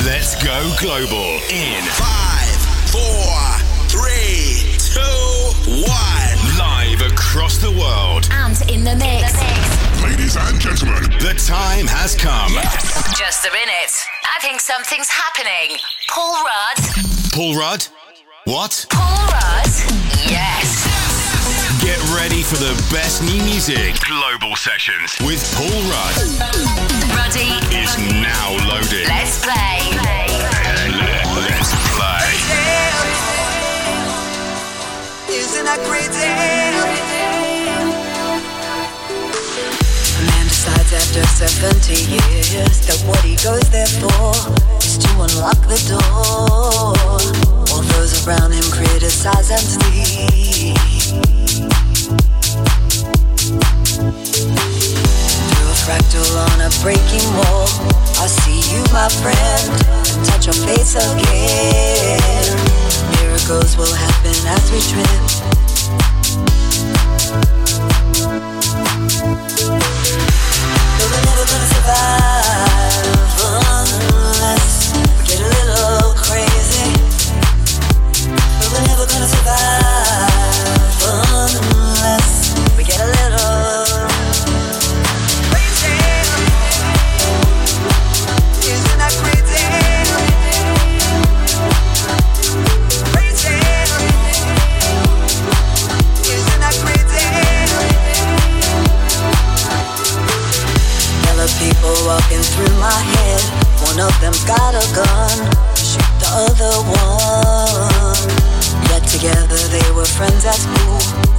Let's go global in five, four, three, two, one. Live across the world. And in the mix. Ladies and gentlemen, the time has come. Just a minute. I think something's happening. Paul Rudd. Paul Rudd? What? Paul Rudd? Yes. Get ready for the best new music. Global Sessions with Paul Rudd. Ruddy is now loaded. Let's play. Let's play. Isn't that crazy? A man decides after 70 years that what he goes there for is to unlock the door. While those around him criticize and flee. Fractal on a breaking wall, I see you, my friend, and touch your face again. Miracles will happen as we trip. We're never gonna survive friends at school.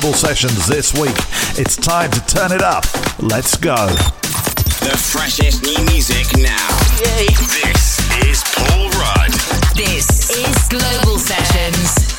Global Sessions this week. It's time to turn it up. Let's go. The freshest new music now. Yay. This is Paul Rudd. This is Global Sessions.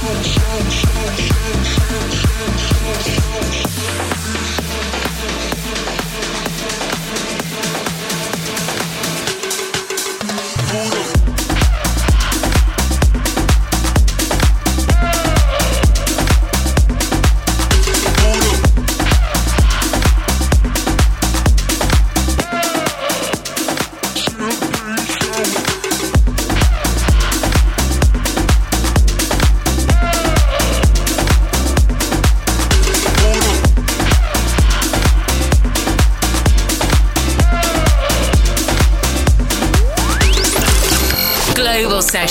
Shine, shine, shine, shine, shine, shine, shine.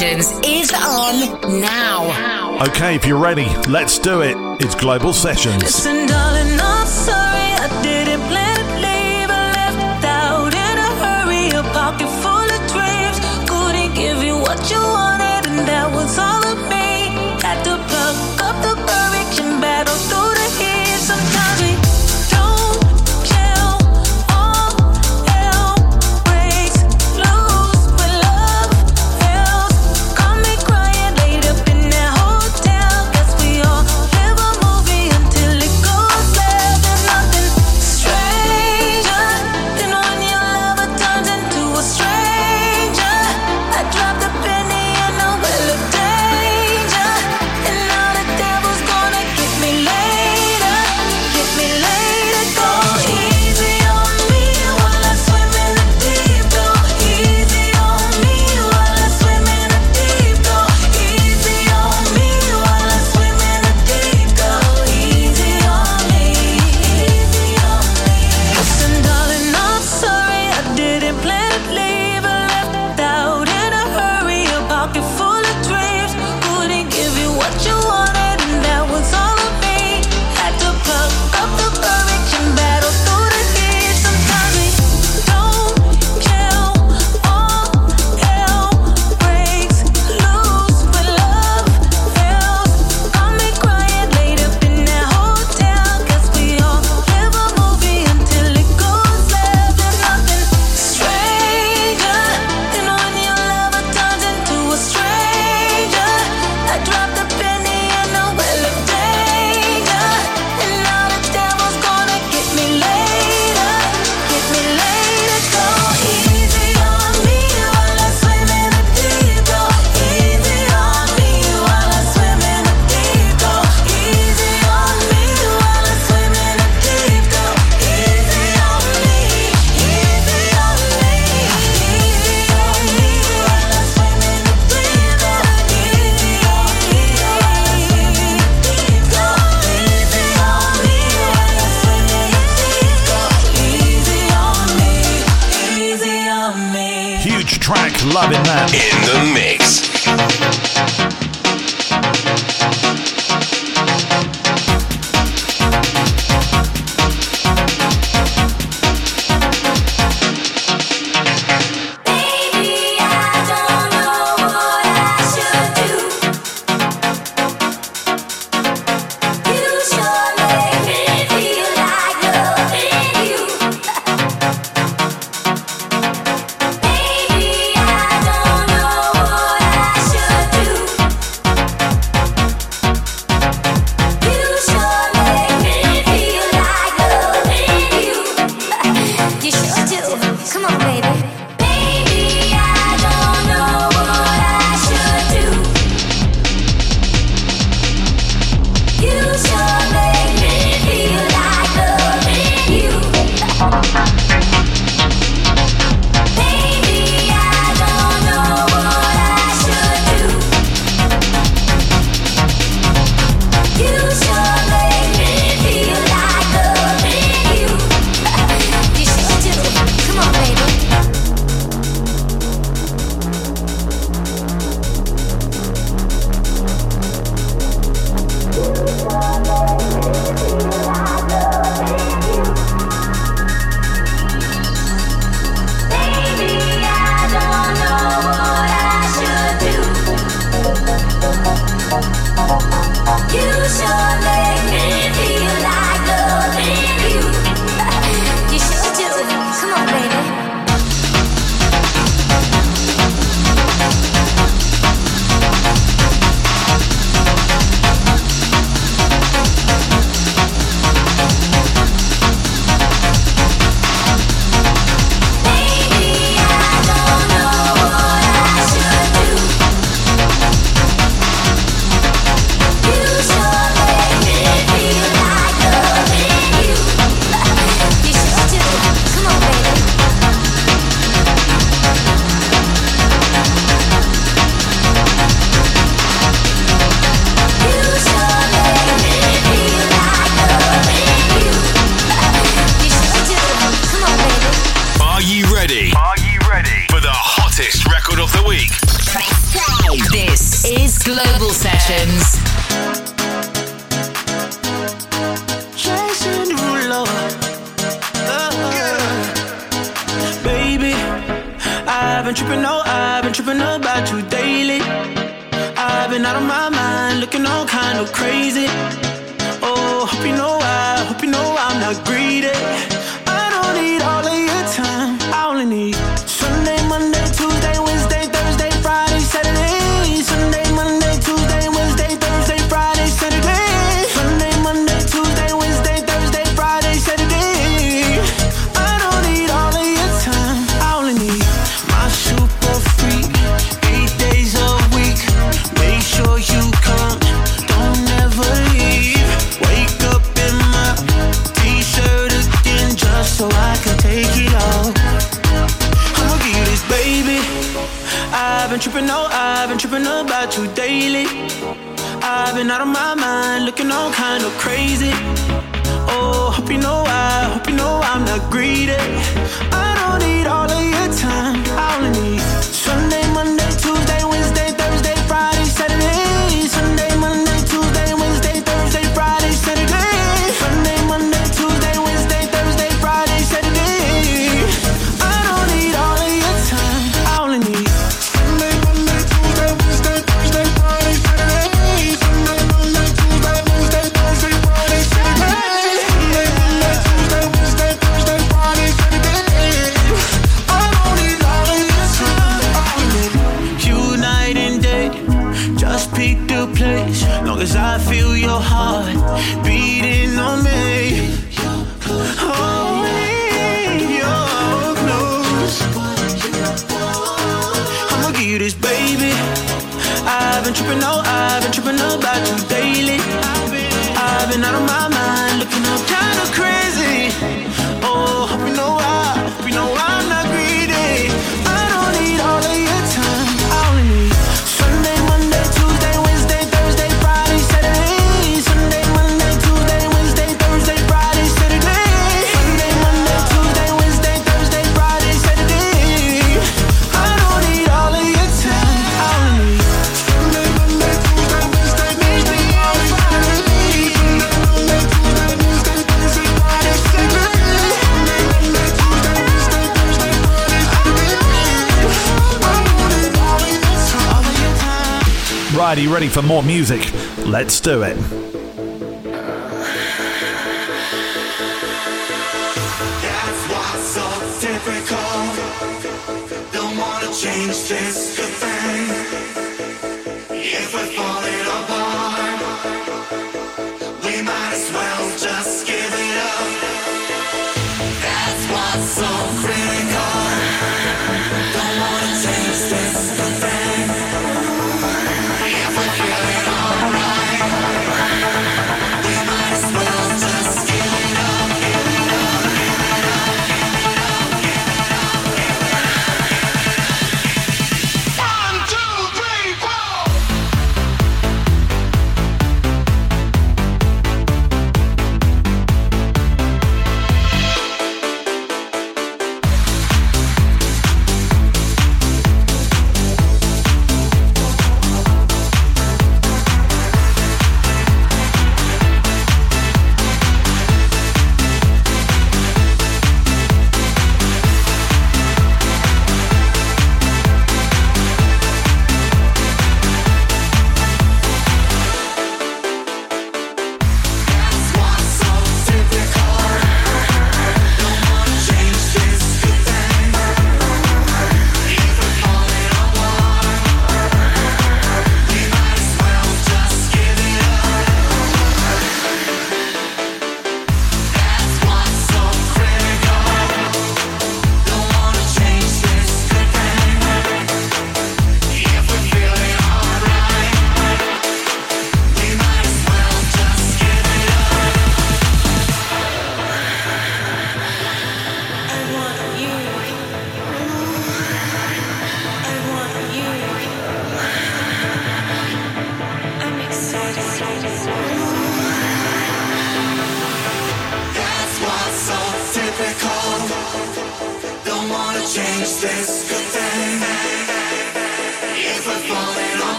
Sessions is on now. Okay, if you're ready, let's do it. It's Global Sessions. Listen, darling, I'm sorry I didn't plan to leave. I left out in a hurry, a pocket full of dreams. Couldn't give you what you wanted, and that was all. tripping about you daily. I've been out of my mind, looking all kind of crazy. heart beating on me. Oh, your clothes. I'ma give you this, baby. I've been tripping, oh, I've been tripping about you, baby. you ready for more music? Let's do it. change this good thing If we're falling apart We might as well just give it up. That's what's so critical. Don't wanna change this good thing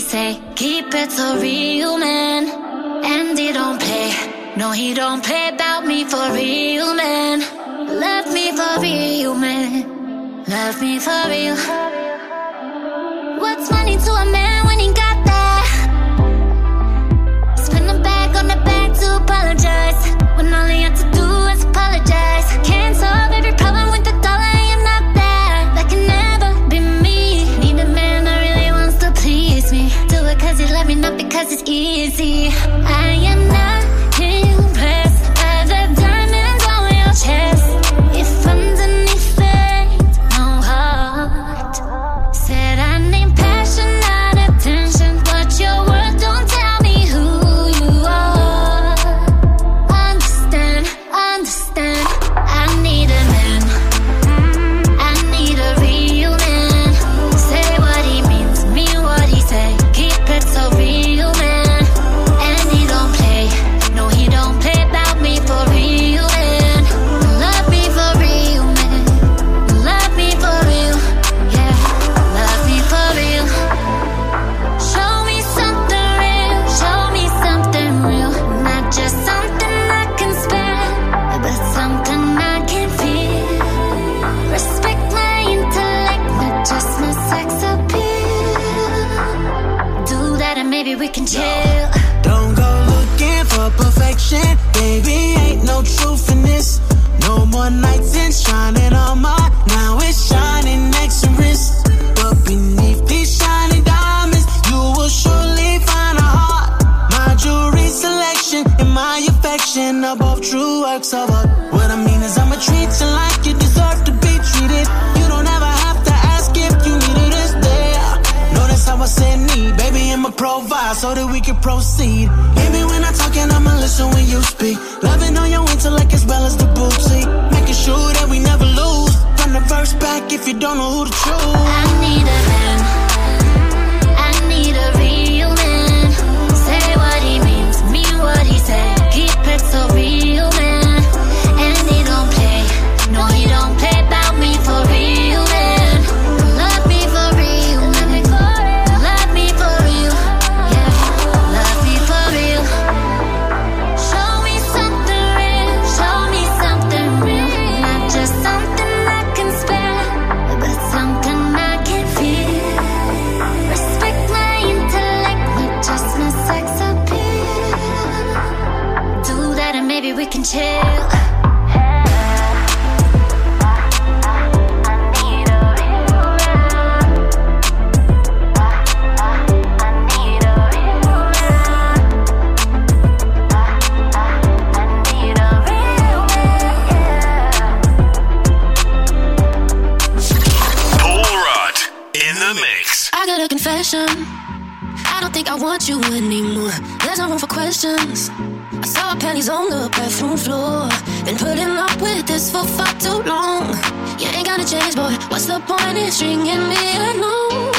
he say, keep it so real, man. And he don't play. No, he don't play about me for real, man. Love me for real, man. Love me for real. What's money to a man? don't know who to choose. I don't think I want you anymore. There's no room for questions. I saw our panties on the bathroom floor. Been putting up with this for far too long. You ain't gonna change, boy. What's the point in stringing me along?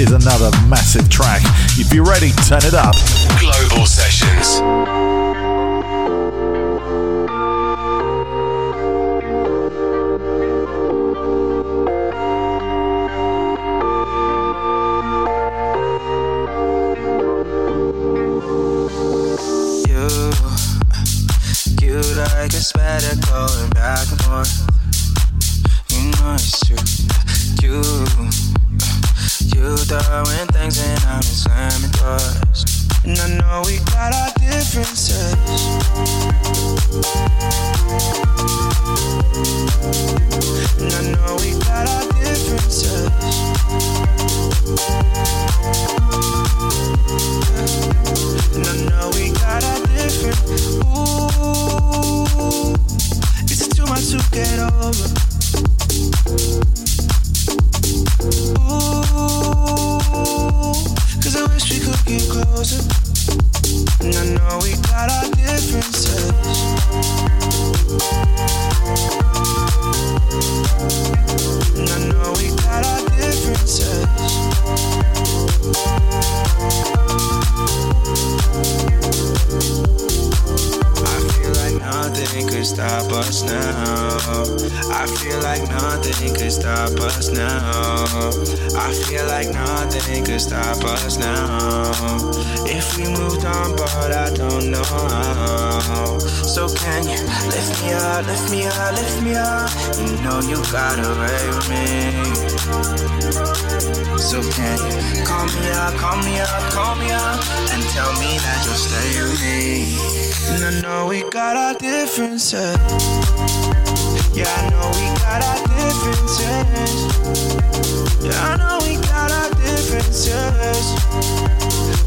is another massive track. If you're ready, turn it up.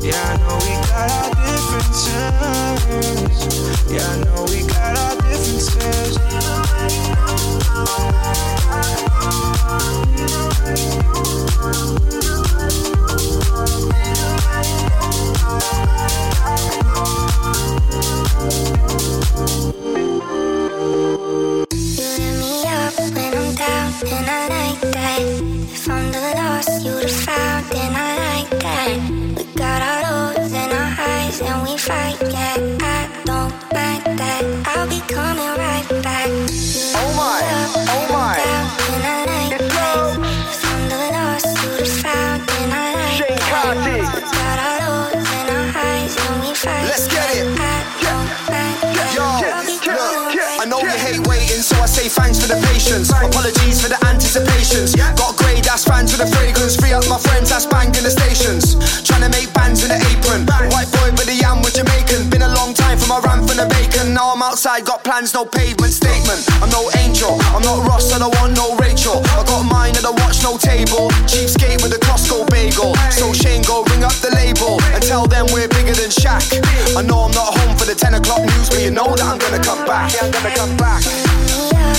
Yeah, I know we got our differences. Yeah, thanks for the patience. Apologies for the anticipations. Got grey that's fans with the fragrance. Free up my friends that's banging in the stations. Trying to make bands in the apron. White boy with the yam with Jamaican. Been a long time for my ramp and the bacon. Now I'm outside, got plans, no pavement statement. I'm no angel. I'm not Ross, I don't want no Rachel. I got mine and I watch no table. Cheapskate with a Costco bagel. So Shane, go ring up the label and tell them we're bigger than Shaq. I know I'm not home for the 10 o'clock news, but you know that I'm gonna come back. Yeah, I'm gonna come back.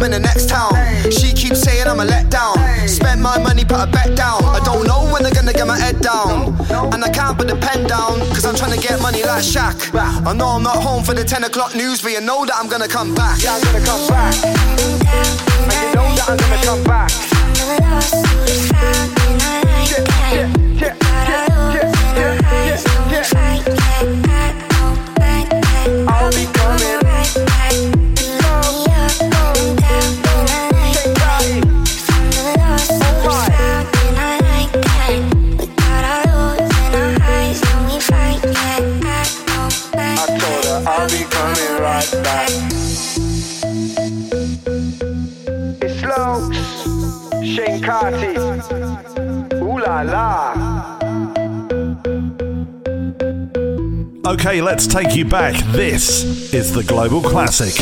Get down, then I'm in the next town. She keeps saying I'm a letdown. Spent my money, put a bet down. I don't know when they're gonna get my head down. And I can't put the pen down, cause I'm trying to get money like Shaq. I know I'm not home for the 10 o'clock news, but you know that I'm gonna come back. Yeah, I'm gonna come back. And you know that I'm gonna come back. Yeah, yeah, yeah, yeah, yeah, yeah, yeah. I'll be coming. Carty. Ooh la la. Okay, let's take you back. This is the Global Classic.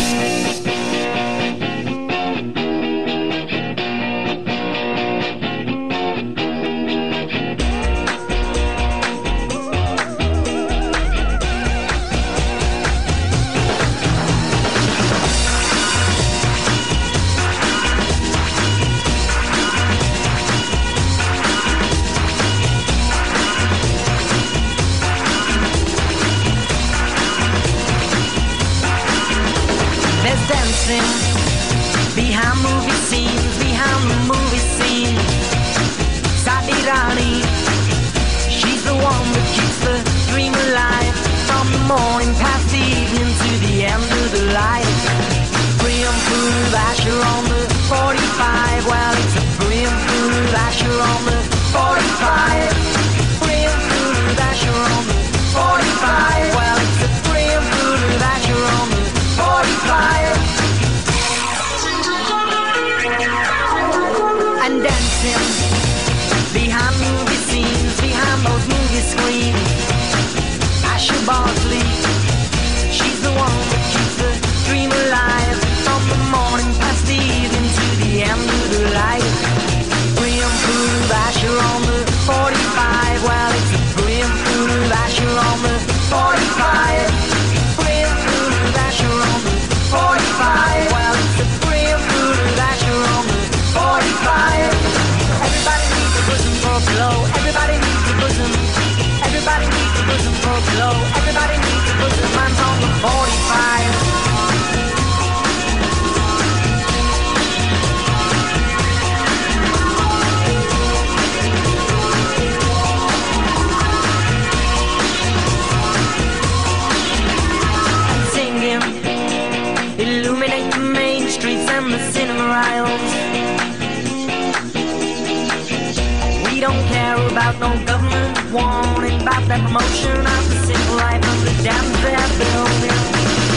No government warning about that promotion of the simple life of the dams they're building.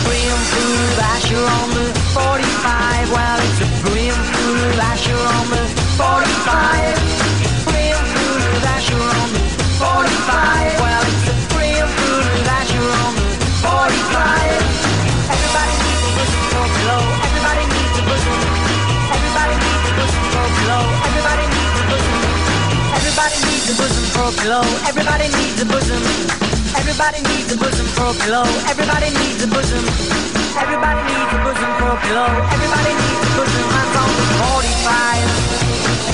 Brimful of Asha on the 45. Well, it's a brimful of Asha on the 45. Brimful of Asha on the 45. Well, it's on the 45. Everybody needs a bosom for. Everybody needs a bosom. Everybody needs a blow. Everybody needs a bosom. Everybody a bosom for a blow. Everybody needs a bosom. Everybody needs a bosom for a blow. Everybody needs a bosom. Everybody needs a bosom for a blow. Everybody needs a bosom. Mine's on the 45.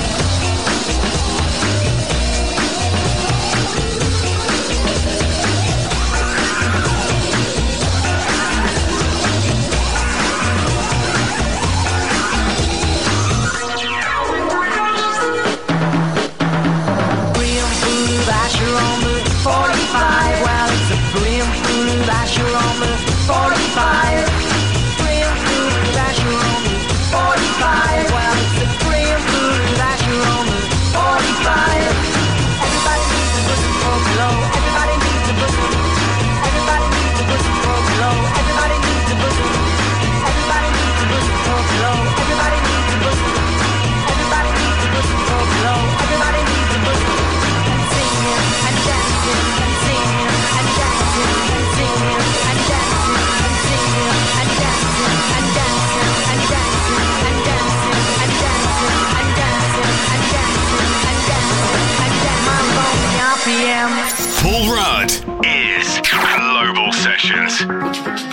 Yes.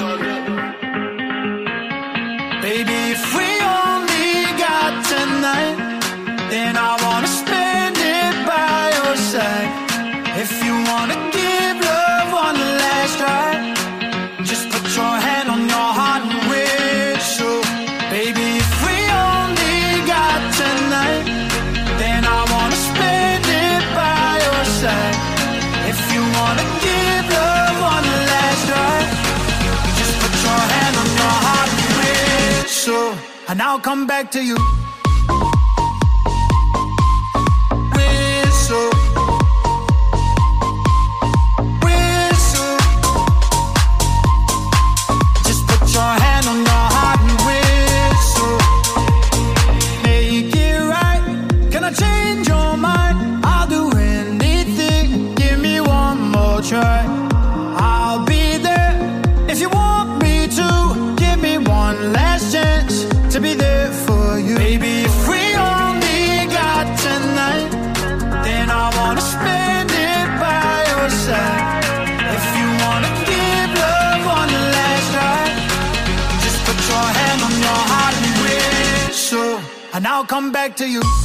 and I'll come back to you. Whistle. to you.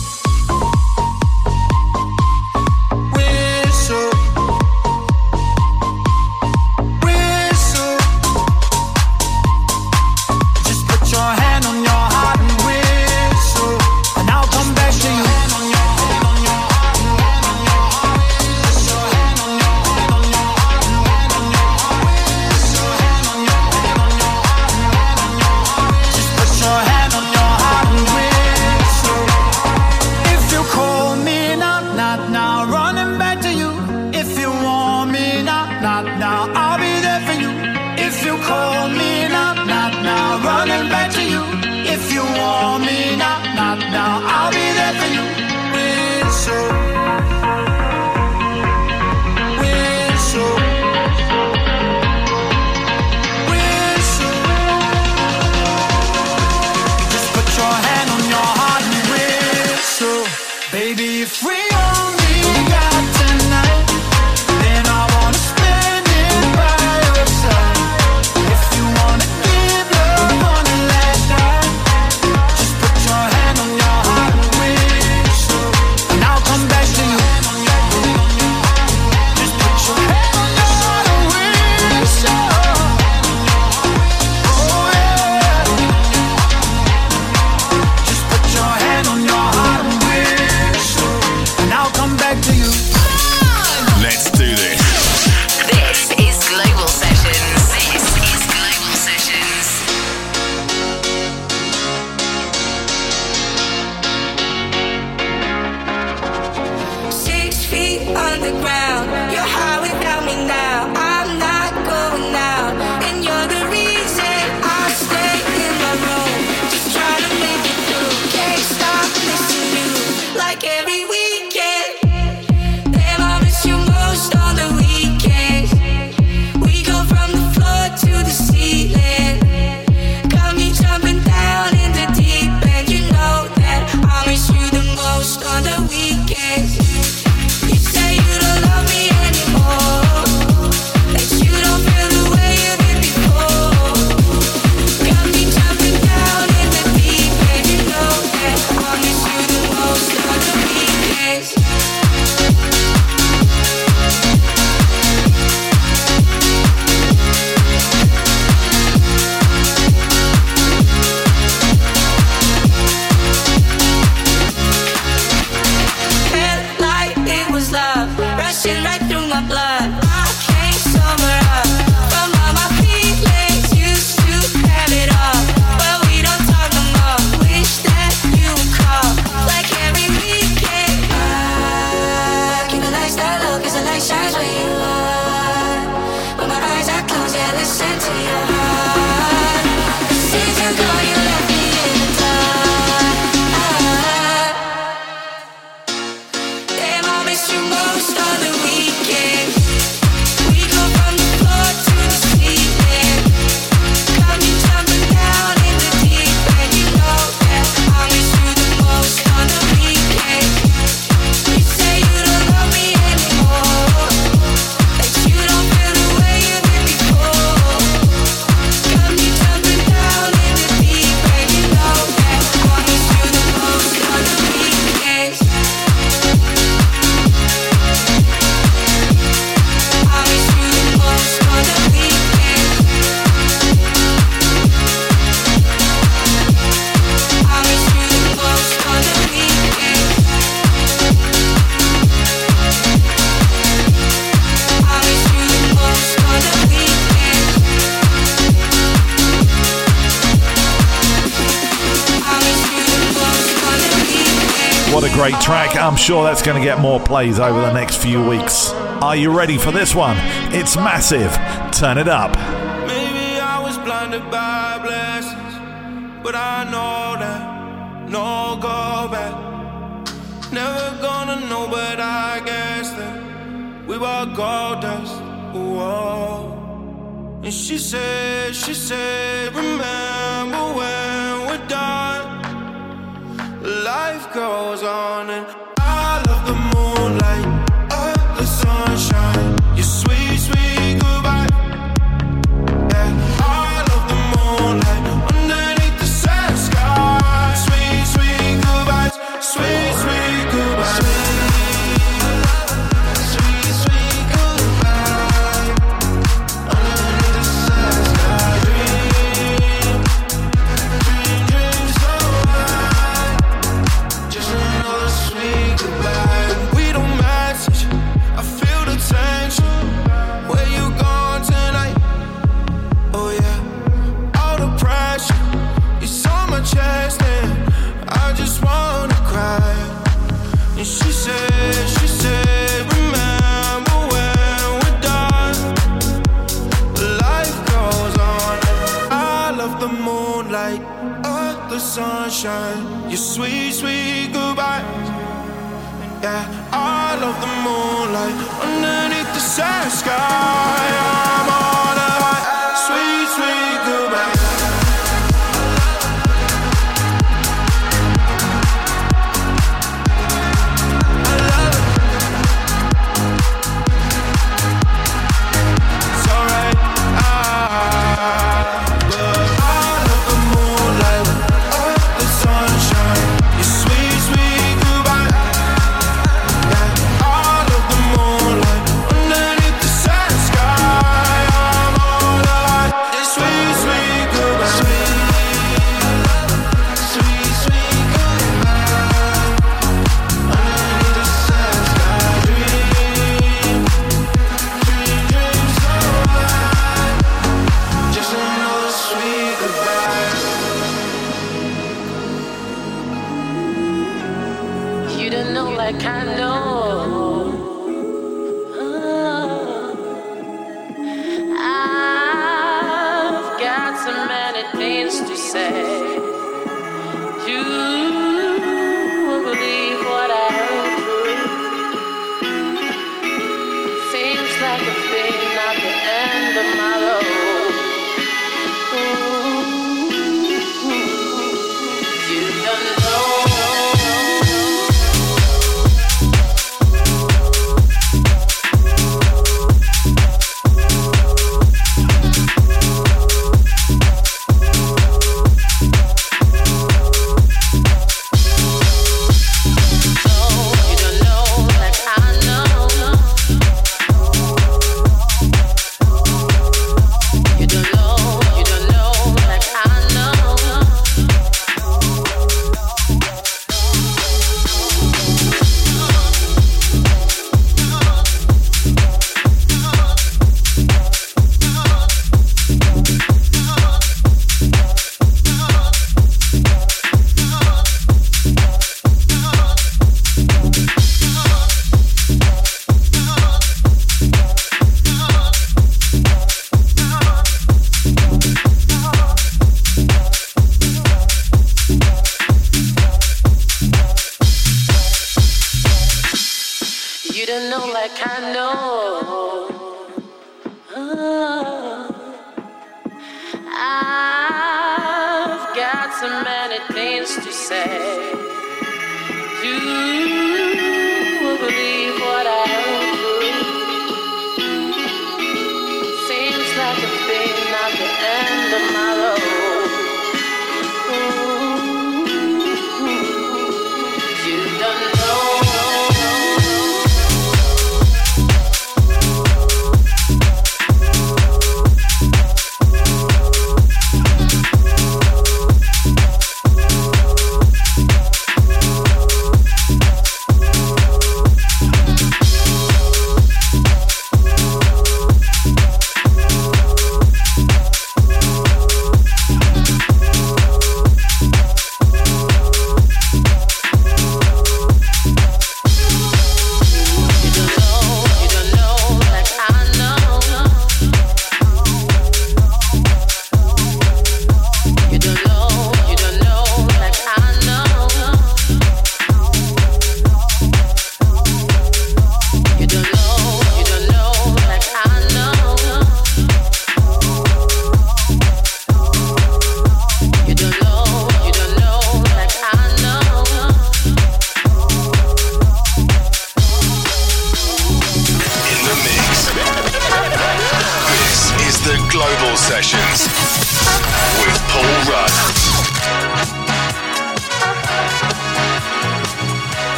be free. sure that's going to get more plays over the next few weeks. Are you ready for this one? It's massive. Turn it up. Maybe I was blinded by blessings, but I know that no go back. Never gonna know, but I guess that we were gold dust. Whoa. And she said, she said, remember when we're done. Life goes on and the moonlight, uh, the sunshine, your sweet, sweet. sunshine, your sweet, sweet goodbyes. Yeah, I love the moonlight underneath the sad sky. got so many things to say. You believe.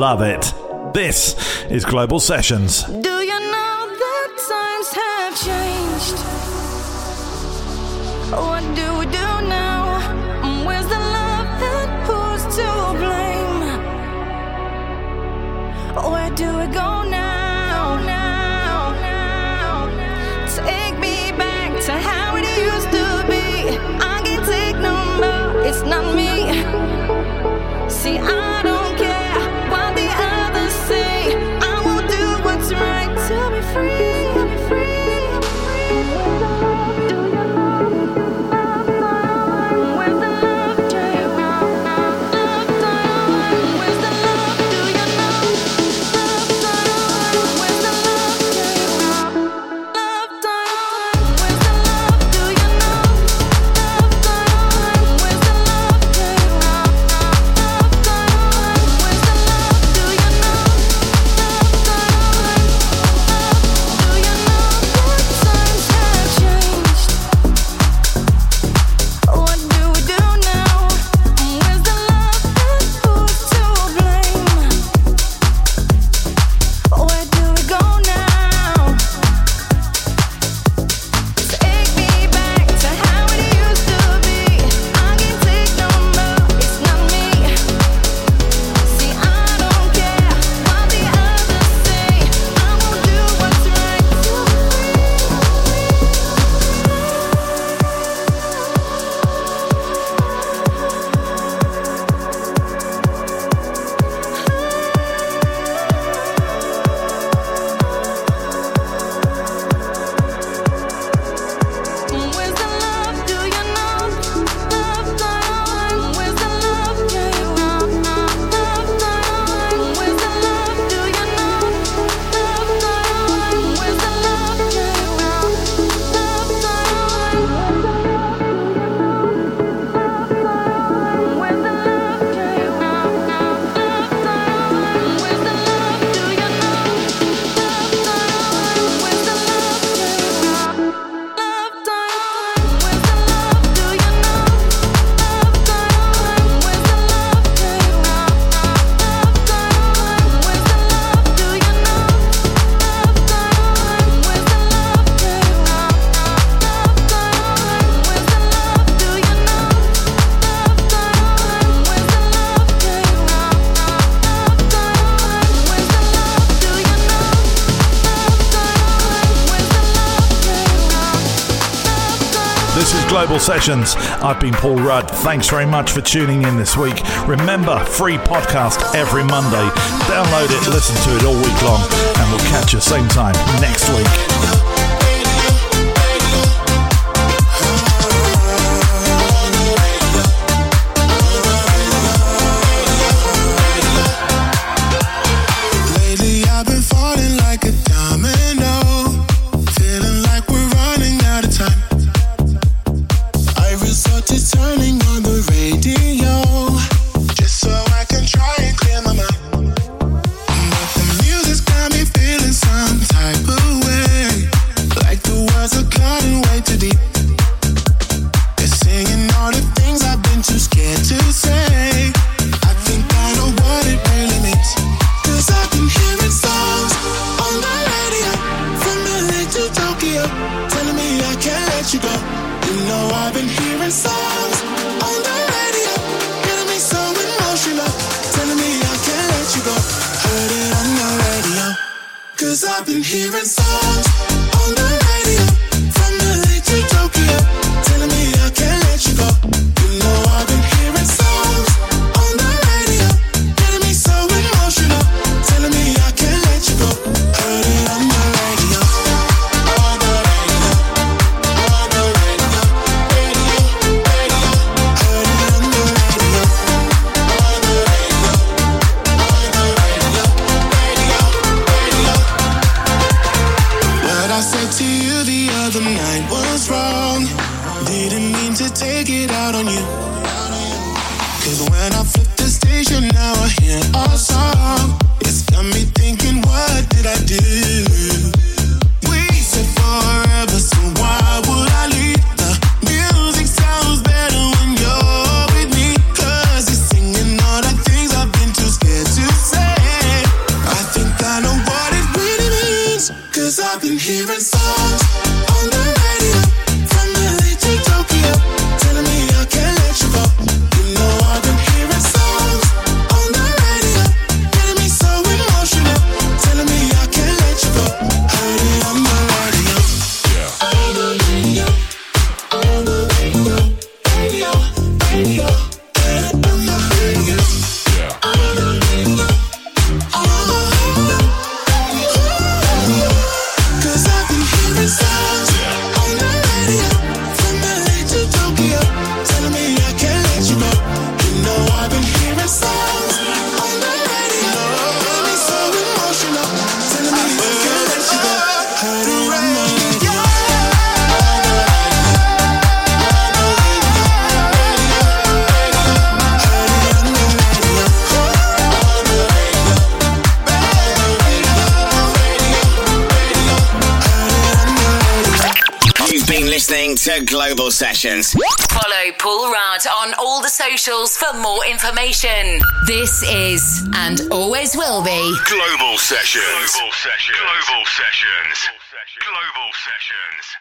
Love it. This is Global Sessions. Global Sessions. I've been Paul Rudd. Thanks very much for tuning in this week. Remember, free podcast every Monday. Download it, listen to it all week long, and we'll catch you same time next week. take it out on you. Follow Paul Rudd on all the socials for more information. This is and always will be Global Sessions. Global Sessions. Global Sessions. Global Sessions.